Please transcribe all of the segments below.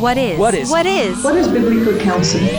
What is? What is? What is? What is biblical counseling?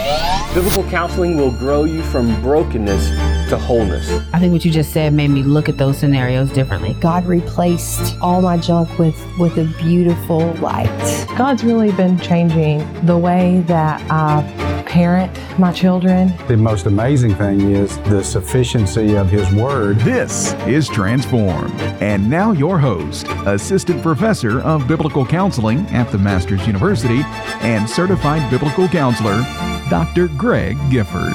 Biblical counseling will grow you from brokenness to wholeness. I think what you just said made me look at those scenarios differently. God replaced all my junk with with a beautiful light. God's really been changing the way that I parent my children. The most amazing thing is the sufficiency of His Word. This is Transformed. And now, your host, Assistant Professor of Biblical Counseling at the Master's University and Certified Biblical Counselor, Dr. Greg Gifford.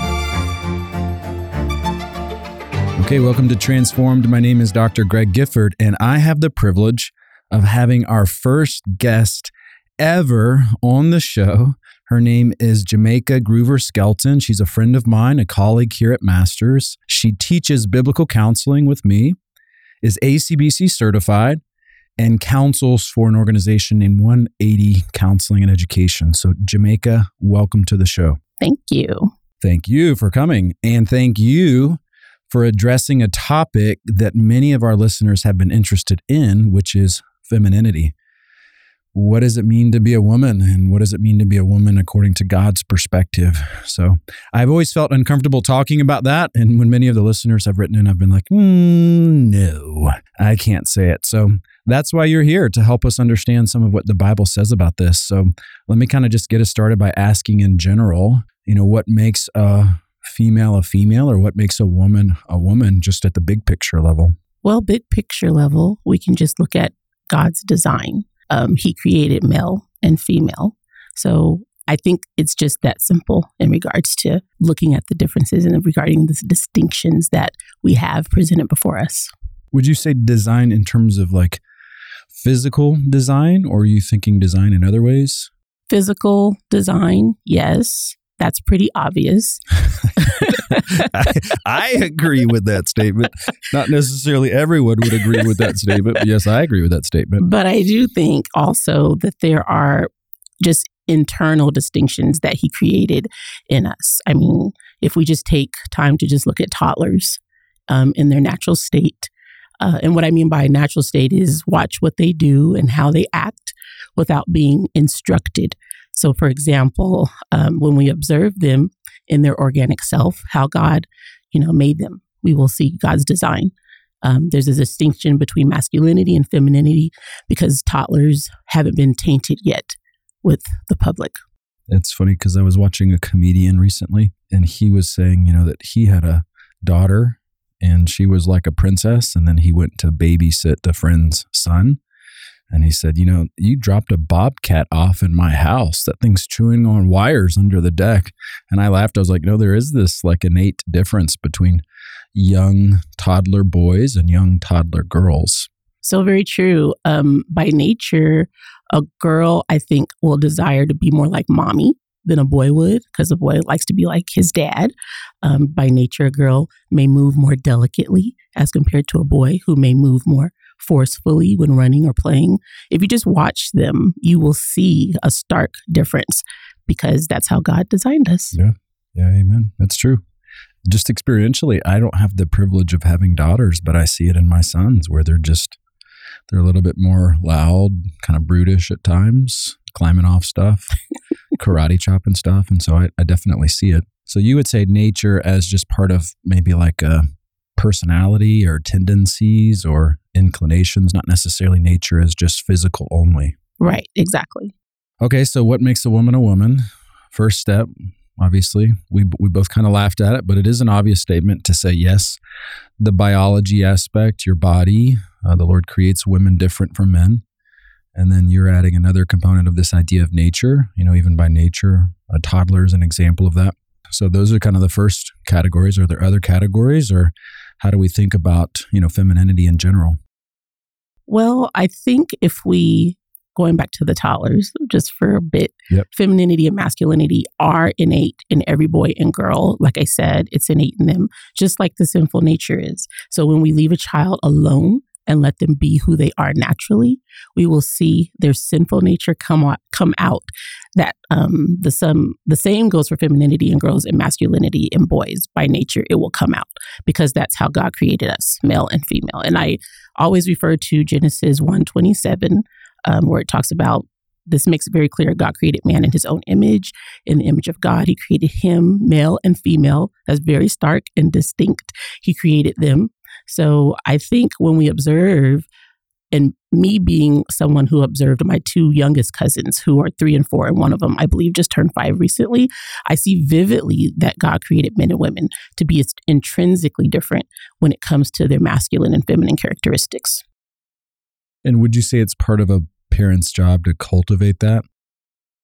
Okay, welcome to Transformed. My name is Dr. Greg Gifford, and I have the privilege of having our first guest ever on the show. Her name is Jamaica Groover Skelton. She's a friend of mine, a colleague here at Master's. She teaches biblical counseling with me, is ACBC certified, and counsels for an organization named 180 Counseling and Education. So, Jamaica, welcome to the show. Thank you. Thank you for coming. And thank you for addressing a topic that many of our listeners have been interested in, which is femininity. What does it mean to be a woman? And what does it mean to be a woman according to God's perspective? So I've always felt uncomfortable talking about that. And when many of the listeners have written in, I've been like, mm, no, I can't say it. So that's why you're here to help us understand some of what the Bible says about this. So let me kind of just get us started by asking in general, you know, what makes a female a female or what makes a woman a woman just at the big picture level? Well, big picture level, we can just look at God's design. Um, he created male and female. So I think it's just that simple in regards to looking at the differences and regarding the distinctions that we have presented before us. Would you say design in terms of like physical design, or are you thinking design in other ways? Physical design, yes. That's pretty obvious. I, I, agree with that statement. Not necessarily everyone would agree with that statement, but yes, I agree with that statement. But I do think also that there are just internal distinctions that he created in us. I mean, if we just take time to just look at toddlers um, in their natural state, uh, and what I mean by natural state is watch what they do and how they act without being instructed. So, for example, um, when we observe them in their organic self, how God, you know, made them, we will see God's design. Um, there's a distinction between masculinity and femininity because toddlers haven't been tainted yet with the public. It's funny because I was watching a comedian recently, and he was saying, you know, that he had a daughter and she was like a princess, and then he went to babysit a friend's son and he said, You know, you dropped a bobcat off in my house. That thing's chewing on wires under the deck. And I laughed. I was like, No, there is this like innate difference between young toddler boys and young toddler girls. So very true. Um, by nature, a girl, I think, will desire to be more like mommy than a boy would because a boy likes to be like his dad. Um, by nature, a girl may move more delicately as compared to a boy who may move more forcefully when running or playing. If you just watch them, you will see a stark difference because that's how God designed us. Yeah. Yeah. Amen. That's true. Just experientially, I don't have the privilege of having daughters, but I see it in my sons where they're just, they're a little bit more loud, kind of brutish at times, climbing off stuff, karate chopping stuff. And so I, I definitely see it. So you would say nature as just part of maybe like a personality or tendencies or inclinations, not necessarily nature as just physical only. Right, exactly. Okay, so what makes a woman a woman? First step, obviously, we we both kind of laughed at it, but it is an obvious statement to say yes. The biology aspect, your body, uh, the Lord creates women different from men. And then you're adding another component of this idea of nature, you know, even by nature, a toddler is an example of that. So those are kind of the first categories. Are there other categories or how do we think about, you know, femininity in general? Well, I think if we going back to the toddlers just for a bit, yep. femininity and masculinity are innate in every boy and girl. Like I said, it's innate in them, just like the sinful nature is. So when we leave a child alone and let them be who they are naturally, we will see their sinful nature come out, come out. That um, the some the same goes for femininity in girls and masculinity in boys. By nature, it will come out because that's how God created us, male and female. And I always refer to Genesis one twenty seven, um, where it talks about this makes it very clear God created man in his own image. In the image of God, he created him, male and female. That's very stark and distinct. He created them. So I think when we observe, and me being someone who observed my two youngest cousins who are three and four, and one of them, I believe, just turned five recently, I see vividly that God created men and women to be intrinsically different when it comes to their masculine and feminine characteristics. And would you say it's part of a parent's job to cultivate that?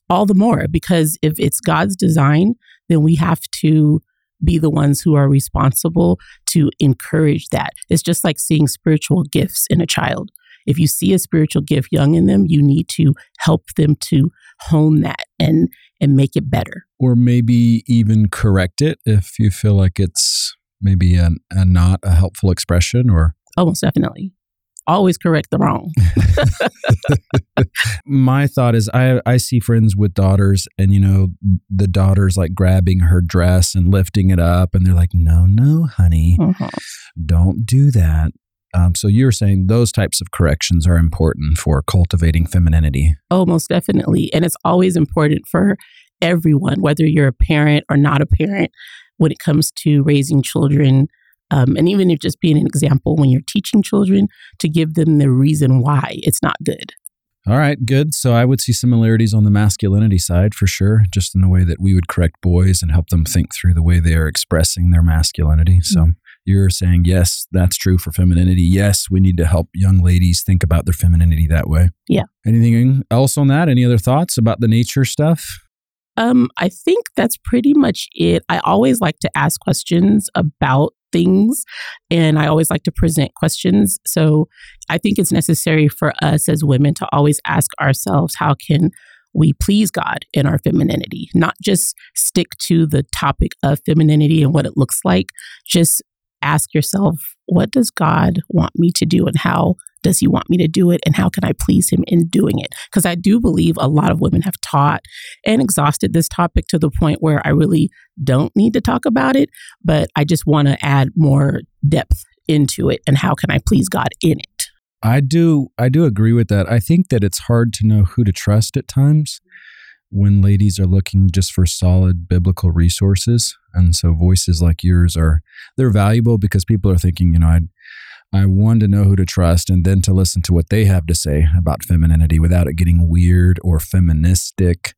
All the more, because if it's God's design, then we have to be the ones who are responsible to encourage that. It's just like seeing spiritual gifts in a child. If you see a spiritual gift young in them, you need to help them to hone that and and make it better. Or maybe even correct it if you feel like it's maybe a, a not a helpful expression or almost definitely always correct the wrong. My thought is I I see friends with daughters and you know the daughter's like grabbing her dress and lifting it up and they're like no no honey mm-hmm. don't do that. Um, so you're saying those types of corrections are important for cultivating femininity. Oh, most definitely. And it's always important for everyone, whether you're a parent or not a parent, when it comes to raising children um, and even if just being an example when you're teaching children to give them the reason why it's not good. All right, good. So I would see similarities on the masculinity side for sure, just in the way that we would correct boys and help them think through the way they are expressing their masculinity. So mm-hmm. you're saying, yes, that's true for femininity. Yes, we need to help young ladies think about their femininity that way. Yeah. Anything else on that? Any other thoughts about the nature stuff? Um, I think that's pretty much it. I always like to ask questions about things. And I always like to present questions. So I think it's necessary for us as women to always ask ourselves, how can we please God in our femininity, not just stick to the topic of femininity and what it looks like. Just ask yourself, what does God want me to do and how does he want me to do it and how can I please him in doing it? Because I do believe a lot of women have taught and exhausted this topic to the point where I really don't need to talk about it, but I just want to add more depth into it and how can I please God in it? I do I do agree with that. I think that it's hard to know who to trust at times when ladies are looking just for solid biblical resources. And so voices like yours are they're valuable because people are thinking, you know, I'd I want to know who to trust and then to listen to what they have to say about femininity without it getting weird or feministic.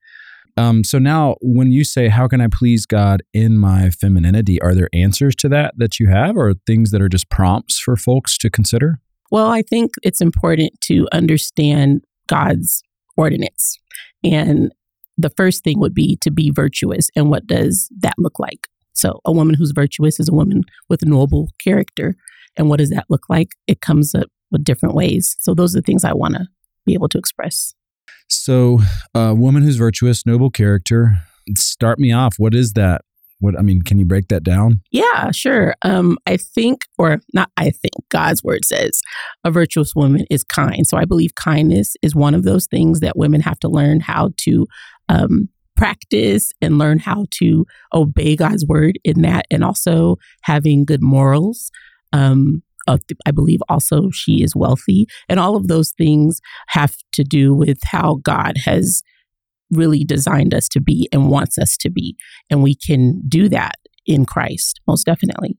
Um, so now, when you say, How can I please God in my femininity? Are there answers to that that you have or things that are just prompts for folks to consider? Well, I think it's important to understand God's ordinance. And the first thing would be to be virtuous. And what does that look like? So, a woman who's virtuous is a woman with noble character. And what does that look like? It comes up with different ways. So those are the things I want to be able to express. So, a woman who's virtuous, noble character. Start me off. What is that? What I mean, can you break that down? Yeah, sure. Um, I think, or not, I think God's word says a virtuous woman is kind. So I believe kindness is one of those things that women have to learn how to um, practice and learn how to obey God's word in that, and also having good morals. Um, uh, I believe also she is wealthy. And all of those things have to do with how God has really designed us to be and wants us to be. And we can do that in Christ, most definitely.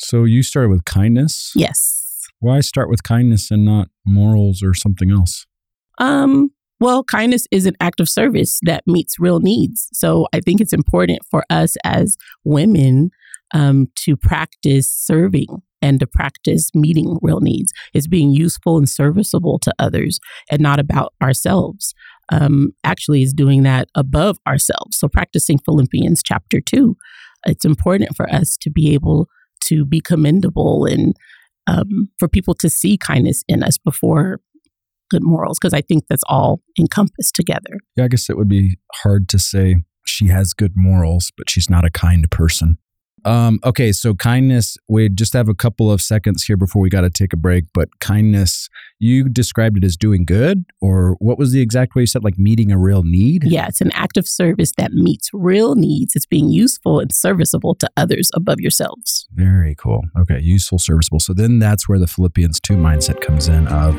So you started with kindness? Yes. Why start with kindness and not morals or something else? Um, well, kindness is an act of service that meets real needs. So I think it's important for us as women um, to practice serving and to practice meeting real needs. It's being useful and serviceable to others and not about ourselves. Um, actually, is doing that above ourselves. So, practicing Philippians chapter 2, it's important for us to be able to be commendable and um, for people to see kindness in us before good morals, because I think that's all encompassed together. Yeah, I guess it would be hard to say she has good morals, but she's not a kind person. Um, okay, so kindness, we just have a couple of seconds here before we got to take a break, but kindness, you described it as doing good, or what was the exact way you said, like meeting a real need? Yeah, it's an act of service that meets real needs. It's being useful and serviceable to others above yourselves. Very cool. Okay, useful, serviceable. So then that's where the Philippians 2 mindset comes in of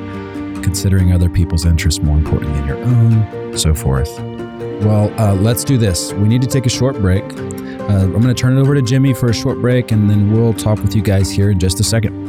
considering other people's interests more important than your own, so forth. Well, uh, let's do this. We need to take a short break. Uh, I'm going to turn it over to Jimmy for a short break, and then we'll talk with you guys here in just a second.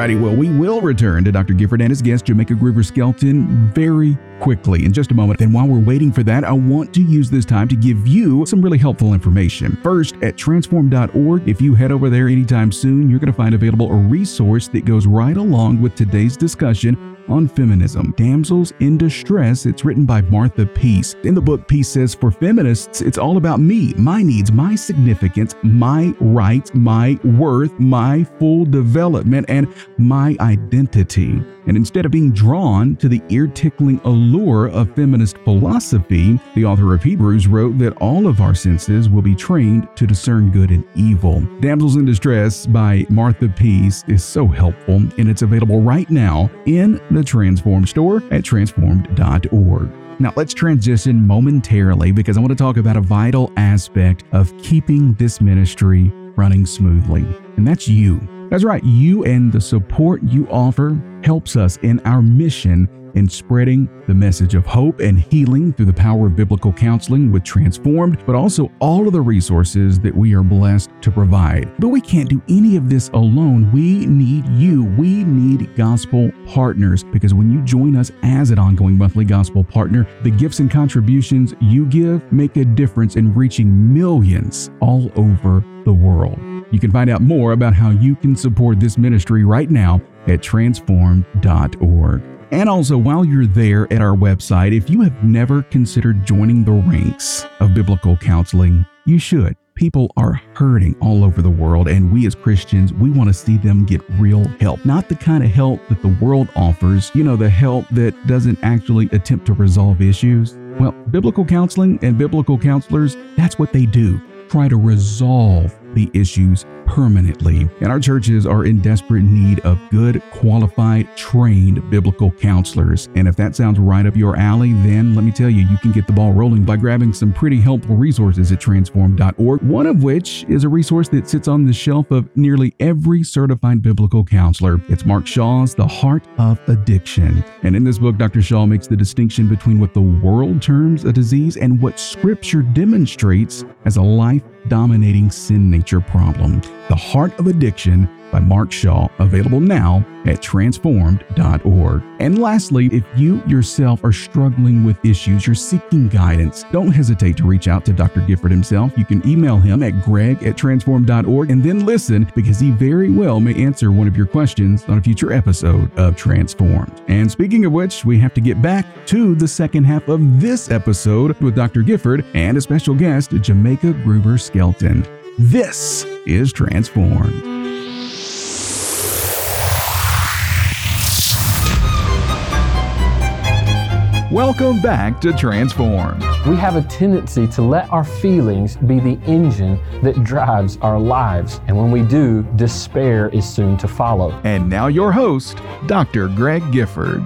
Alrighty, well, we will return to Dr. Gifford and his guest, Jamaica Groover Skelton, very quickly in just a moment. And while we're waiting for that, I want to use this time to give you some really helpful information. First, at transformed.org, if you head over there anytime soon, you're going to find available a resource that goes right along with today's discussion on feminism, Damsels in Distress. It's written by Martha Peace. In the book, Peace says, For feminists, it's all about me, my needs, my significance, my rights, my worth, my full development, and my identity. And instead of being drawn to the ear tickling allure of feminist philosophy, the author of Hebrews wrote that all of our senses will be trained to discern good and evil. Damsels in Distress by Martha Peace is so helpful, and it's available right now in the Transform store at transformed.org. Now, let's transition momentarily because I want to talk about a vital aspect of keeping this ministry running smoothly, and that's you. That's right, you and the support you offer helps us in our mission in spreading the message of hope and healing through the power of biblical counseling with Transformed, but also all of the resources that we are blessed to provide. But we can't do any of this alone. We need you. We need gospel partners because when you join us as an ongoing monthly gospel partner, the gifts and contributions you give make a difference in reaching millions all over the world. You can find out more about how you can support this ministry right now at transformed.org. And also, while you're there at our website, if you have never considered joining the ranks of biblical counseling, you should. People are hurting all over the world, and we as Christians, we want to see them get real help. Not the kind of help that the world offers, you know, the help that doesn't actually attempt to resolve issues. Well, biblical counseling and biblical counselors, that's what they do try to resolve the issues permanently. And our churches are in desperate need of good, qualified, trained biblical counselors. And if that sounds right up your alley, then let me tell you, you can get the ball rolling by grabbing some pretty helpful resources at transformed.org, one of which is a resource that sits on the shelf of nearly every certified biblical counselor. It's Mark Shaw's The Heart of Addiction. And in this book, Dr. Shaw makes the distinction between what the world terms a disease and what scripture demonstrates as a life dominating sin nature problem. The Heart of Addiction by Mark Shaw, available now at transformed.org. And lastly, if you yourself are struggling with issues, you're seeking guidance, don't hesitate to reach out to Dr. Gifford himself. You can email him at greg at transformed.org and then listen because he very well may answer one of your questions on a future episode of Transformed. And speaking of which, we have to get back to the second half of this episode with Dr. Gifford and a special guest, Jamaica Groover Skelton. This is Transformed. Welcome back to Transformed. We have a tendency to let our feelings be the engine that drives our lives. And when we do, despair is soon to follow. And now, your host, Dr. Greg Gifford.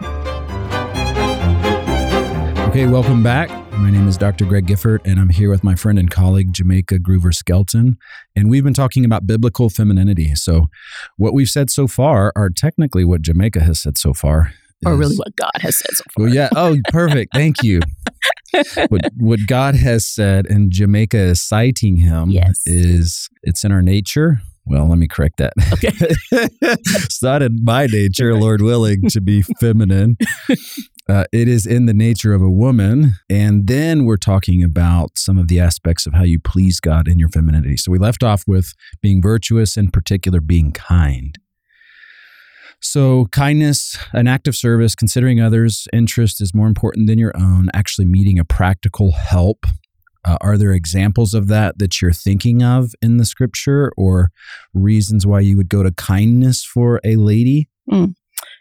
Okay, welcome back. My name is Dr. Greg Gifford, and I'm here with my friend and colleague, Jamaica Groover Skelton. And we've been talking about biblical femininity. So, what we've said so far are technically what Jamaica has said so far. Or really what God has said so far. Well, yeah. Oh, perfect. Thank you. what, what God has said, and Jamaica is citing him, Yes. is it's in our nature. Well, let me correct that. Okay. it's not in my nature, Lord willing, to be feminine. Uh, it is in the nature of a woman. And then we're talking about some of the aspects of how you please God in your femininity. So we left off with being virtuous, in particular, being kind. So, kindness, an act of service, considering others' interest is more important than your own, actually meeting a practical help. Uh, are there examples of that that you're thinking of in the scripture or reasons why you would go to kindness for a lady?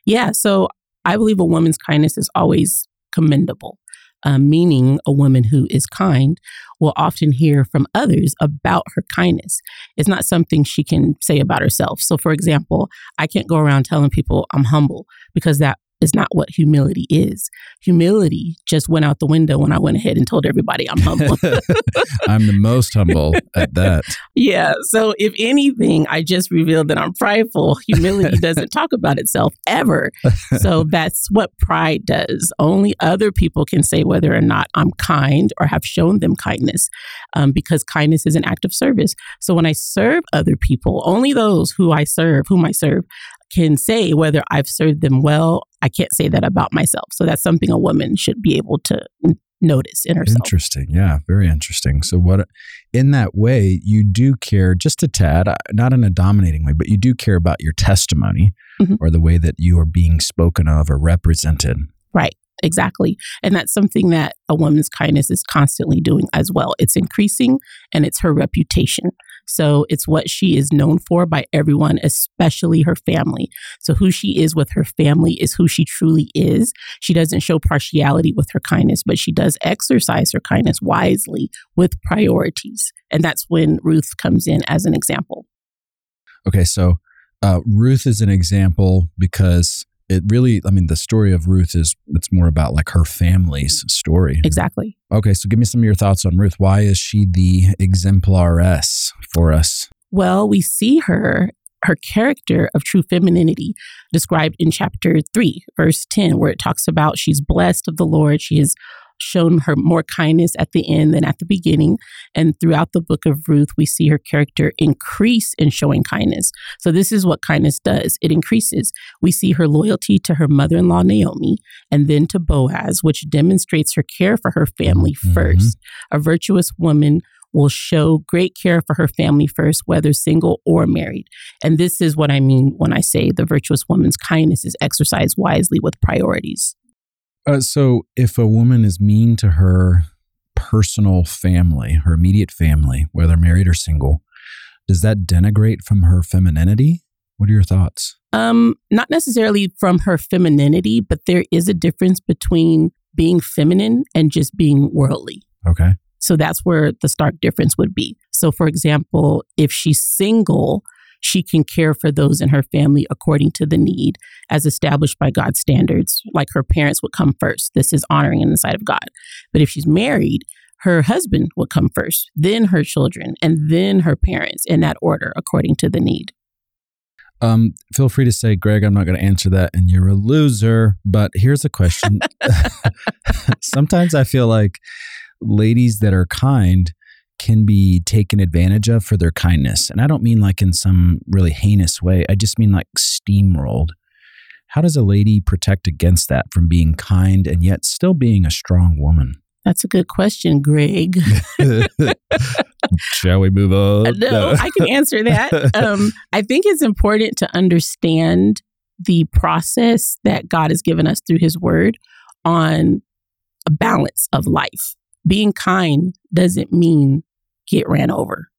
Yeah. So I believe a woman's kindness is always commendable, uh, meaning a woman who is kind will often hear from others about her kindness. It's not something she can say about herself. So, for example, I can't go around telling people I'm humble because that is not what humility is. Humility just went out the window when I went ahead and told everybody I'm humble. I'm the most humble at that. yeah. So, if anything, I just revealed that I'm prideful. Humility doesn't talk about itself ever. So, that's what pride does. Only other people can say whether or not I'm kind or have shown them kindness um, because kindness is an act of service. So, when I serve other people, only those who I serve, whom I serve, can say whether I've served them well. I can't say that about myself. So that's something a woman should be able to notice in herself. Interesting. Yeah, very interesting. So what in that way you do care just a tad, uh, not in a dominating way, but you do care about your testimony Mhm. or the way that you are being spoken of or represented. Right. Exactly. And that's something that a woman's kindness is constantly doing as well. It's increasing and it's her reputation. So it's what she is known for by everyone, especially her family. So who she is with her family is who she truly is. She doesn't show partiality with her kindness, but she does exercise her kindness wisely with priorities. And that's when Ruth comes in as an example. Okay, so uh, Ruth is an example because it really, I mean, the story of Ruth is it's more about like her family's story. Exactly. Okay, so give me some of your thoughts on Ruth. Why is she the exemplaress for us? Well, we see her, her character of true femininity described in chapter 3, verse 10, where it talks about she's blessed of the Lord. She has shown her more kindness at the end than at the beginning. And throughout the book of Ruth, we see her character increase in showing kindness. So, this is what kindness does it increases. We see her loyalty to her mother in law, Naomi, and then to Boaz, which demonstrates her care for her family Mhm. first. A virtuous woman will show great care for her family first, whether single or married. And this is what I mean when I say the virtuous woman's kindness is exercised wisely with priorities. Uh, so, if a woman is mean to her personal family, her immediate family, whether married or single, does that denigrate from her femininity? What are your thoughts? Um, not necessarily from her femininity, but there is a difference between being feminine and just being worldly. Okay. So that's where the stark difference would be. So, for example, if she's single, she can care for those in her family according to the need as established by God's standards. Like her parents would come first. This is honoring in the sight of God. But if she's married, her husband would come first, then her children, and then her parents in that order according to the need. Um, feel free to say, Greg, I'm not going to answer that and you're a loser. But here's a question. Sometimes I feel like ladies that are kind can be taken advantage of for their kindness. And I don't mean like in some really heinous way, I just mean like steamrolled. How does a lady protect against that from being kind and yet still being a strong woman? That's a good question, Greg. Shall we move on? no, I can answer that. Um, I think it's important to understand the process that God has given us through His Word on a balance of life. Being kind doesn't mean get ran over.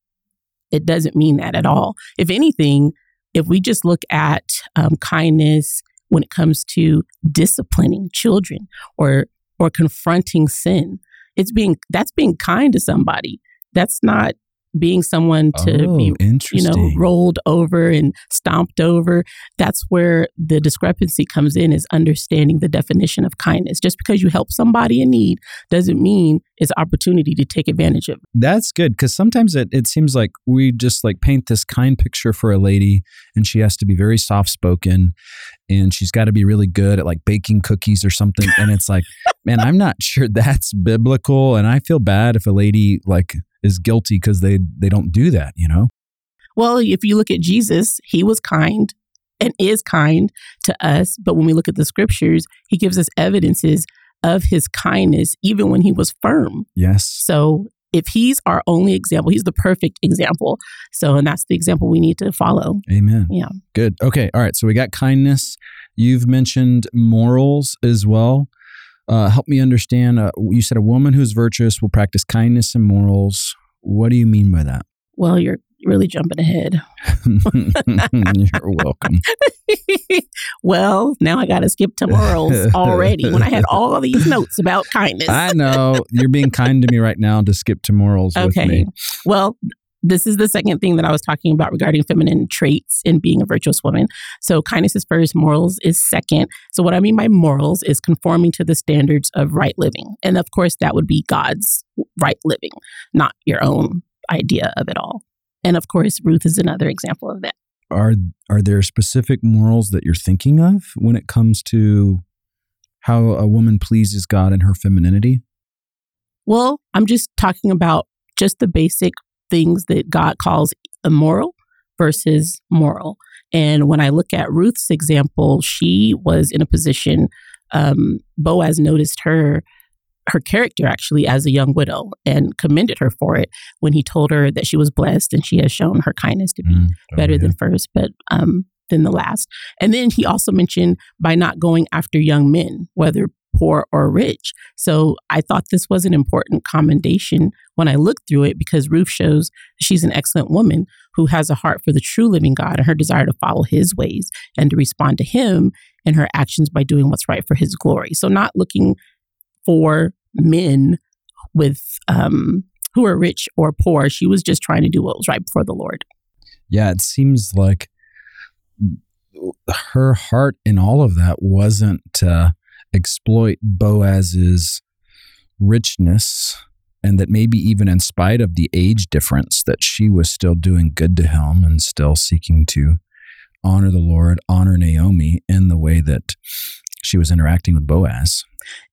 It doesn't mean that at all. If anything, if we just look at um, kindness when it comes to disciplining children or or confronting sin, it's being that's being kind to somebody. That's not being someone to oh, be you know, rolled over and stomped over. That's where the discrepancy comes in is understanding the definition of kindness. Just because you help somebody in need doesn't mean it's opportunity to take advantage of. That's good because sometimes it, it seems like we just like paint this kind picture for a lady and she has to be very soft spoken and she's got to be really good at like baking cookies or something. And it's like, man, I'm not sure that's biblical. And I feel bad if a lady like is guilty because they they don't do that, you know? Well, if you look at Jesus, he was kind and is kind to us. But when we look at the scriptures, he gives us evidences of his kindness, even when he was firm. Yes. So if he's our only example, he's the perfect example. So, and that's the example we need to follow. Amen. Yeah. Good. Okay. All right. So we got kindness. You've mentioned morals as well. Uh, help me understand. Uh, you said a woman who's virtuous will practice kindness and morals. What do you mean by that? Well, you're really jumping ahead. You're welcome. well, now I got to skip to morals already when I had all these notes about kindness. I know you're being kind to me right now to skip to morals with okay. me. Well, this is the second thing that I was talking about regarding feminine traits in being a virtuous woman. So kindness is first, morals is second. So what I mean by morals is conforming to the standards of right living. And of course, that would be God's right living, not your own idea of it all. And of course, Ruth is another example of that. Are are there specific morals that you're thinking of when it comes to how a woman pleases God in her femininity? Well, I'm just talking about just the basic things that God calls immoral versus moral. And when I look at Ruth's example, she was in a position, um, Boaz noticed her her character actually as a young widow and commended her for it when he told her that she was blessed and she has shown her kindness to be Mm, oh, better yeah. than first, but um, than the last. And then he also mentioned by not going after young men, whether poor or rich. So I thought this was an important commendation when I looked through it because Ruth shows she's an excellent woman who has a heart for the true living God and her desire to follow his ways and to respond to him in her actions by doing what's right for his glory. So not looking for men with um who are rich or poor. She was just trying to do what was right before the Lord. Yeah, it seems like her heart in all of that wasn't to exploit Boaz's richness, and that maybe even in spite of the age difference, that she was still doing good to him and still seeking to honor the Lord, honor Naomi in the way that she was interacting with Boaz.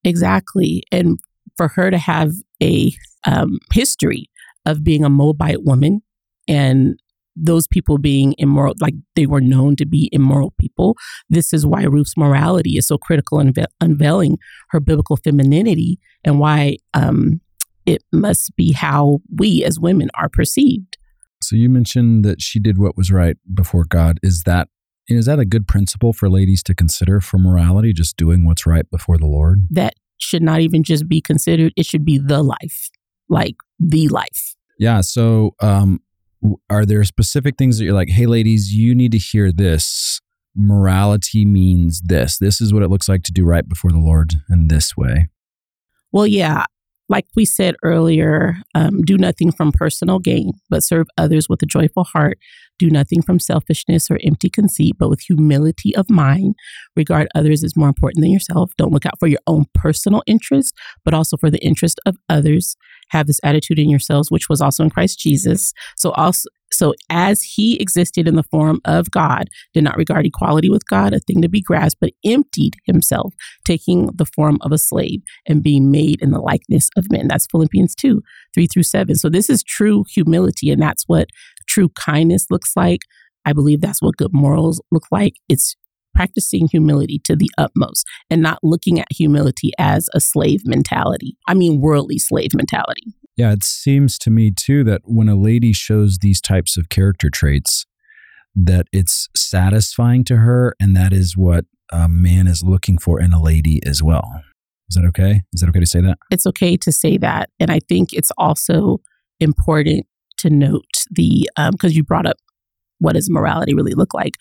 Exactly. And for her to have a um, history of being a Moabite woman and those people being immoral, like they were known to be immoral people. This is why Ruth's morality is so critical in unve- unveiling her biblical femininity and why um, it must be how we as women are perceived. So you mentioned that she did what was right before God. Is that is that a good principle for ladies to consider for morality, just doing what's right before the Lord? That should not even just be considered, it should be the life, like the life. Yeah. So, um, are there specific things that you're like, hey, ladies, you need to hear this? Morality means this. This is what it looks like to do right before the Lord in this way. Well, yeah, like we said earlier, um, do nothing from personal gain, but serve others with a joyful heart. Do nothing from selfishness or empty conceit, but with humility of mind. Regard others as more important than yourself. Don't look out for your own personal interest, but also for the interest of others. Have this attitude in yourselves, which was also in Christ Jesus. So also, so as he existed in the form of God, did not regard equality with God a thing to be grasped, but emptied himself, taking the form of a slave and being made in the likeness of men. That's Philippians 2, 3 through 7. So this is true humility, and that's what true kindness looks like. I believe that's what good morals look like. It's practicing humility to the utmost and not looking at humility as a slave mentality. I mean, worldly slave mentality. Yeah, it seems to me too that when a lady shows these types of character traits, that it's satisfying to her, and that is what a man is looking for in a lady as well. Is that okay? Is that okay to say that? It's okay to say that. And I think it's also important to note the, because you brought up what does morality really look like.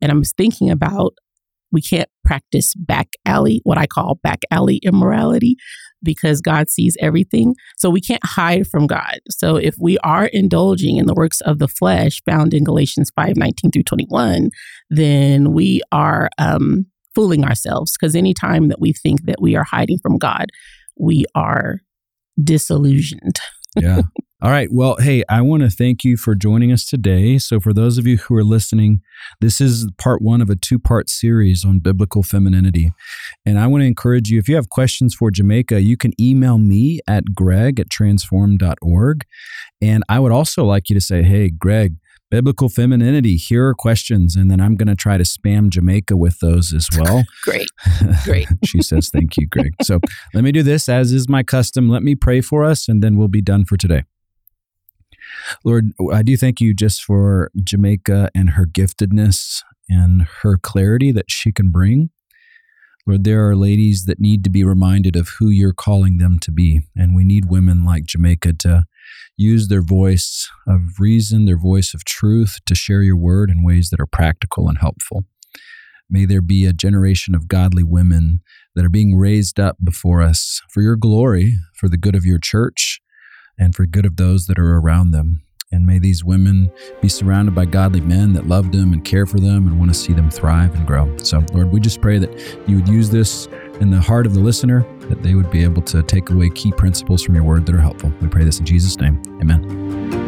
And I'm thinking about we can't practice back alley, what I call back alley immorality, because God sees everything. So we can't hide from God. So if we are indulging in the works of the flesh found in Galatians 5 19 through 21, then we are um, fooling ourselves. Because anytime that we think that we are hiding from God, we are disillusioned. yeah. All right. Well, hey, I want to thank you for joining us today. So, for those of you who are listening, this is part one of a two part series on biblical femininity. And I want to encourage you if you have questions for Jamaica, you can email me at greg at transformed.org. And I would also like you to say, hey, Greg, biblical femininity, here are questions. And then I'm going to try to spam Jamaica with those as well. Great. Great. she says, Thank you, Greg. So let me do this as is my custom. Let me pray for us, and then we'll be done for today. Lord, I do thank you just for Jamaica and her giftedness and her clarity that she can bring. Lord, there are ladies that need to be reminded of who you're calling them to be. And we need women like Jamaica to use their voice of reason, their voice of truth to share your word in ways that are practical and helpful. May there be a generation of godly women that are being raised up before us for your glory, for the good of your church, and for good of those that are around them. And may these women be surrounded by godly men that love them and care for them and want to see them thrive and grow. So, Lord, we just pray that you would use this in the heart of the listener, that they would be able to take away key principles from your word that are helpful. We pray this in Jesus' name. Amen.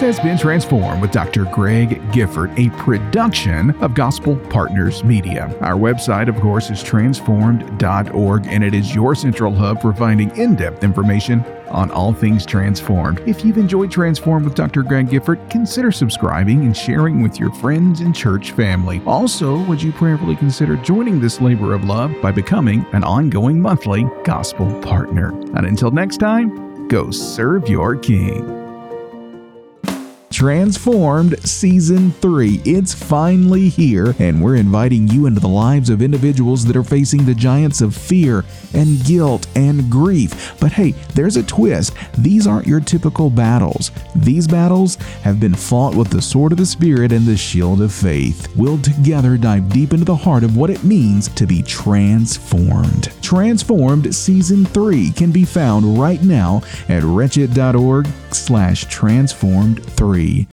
This has been Transformed with Dr. Greg Gifford, a production of Gospel Partners Media. Our website, of course, is transformed.org, and it is your central hub for finding in depth information on all things transformed. If you've enjoyed Transformed with Dr. Greg Gifford, consider subscribing and sharing with your friends and church family. Also, would you prayerfully consider joining this labor of love by becoming an ongoing monthly gospel partner? And until next time, go serve your King. Transformed Season 3. It's finally here, and we're inviting you into the lives of individuals that are facing the giants of fear and guilt and grief. But hey, there's a twist. These aren't your typical battles. These battles have been fought with the sword of the Spirit and the shield of faith. We'll together dive deep into the heart of what it means to be transformed. Transformed Season 3 can be found right now at wretched.org slash transformed 3 free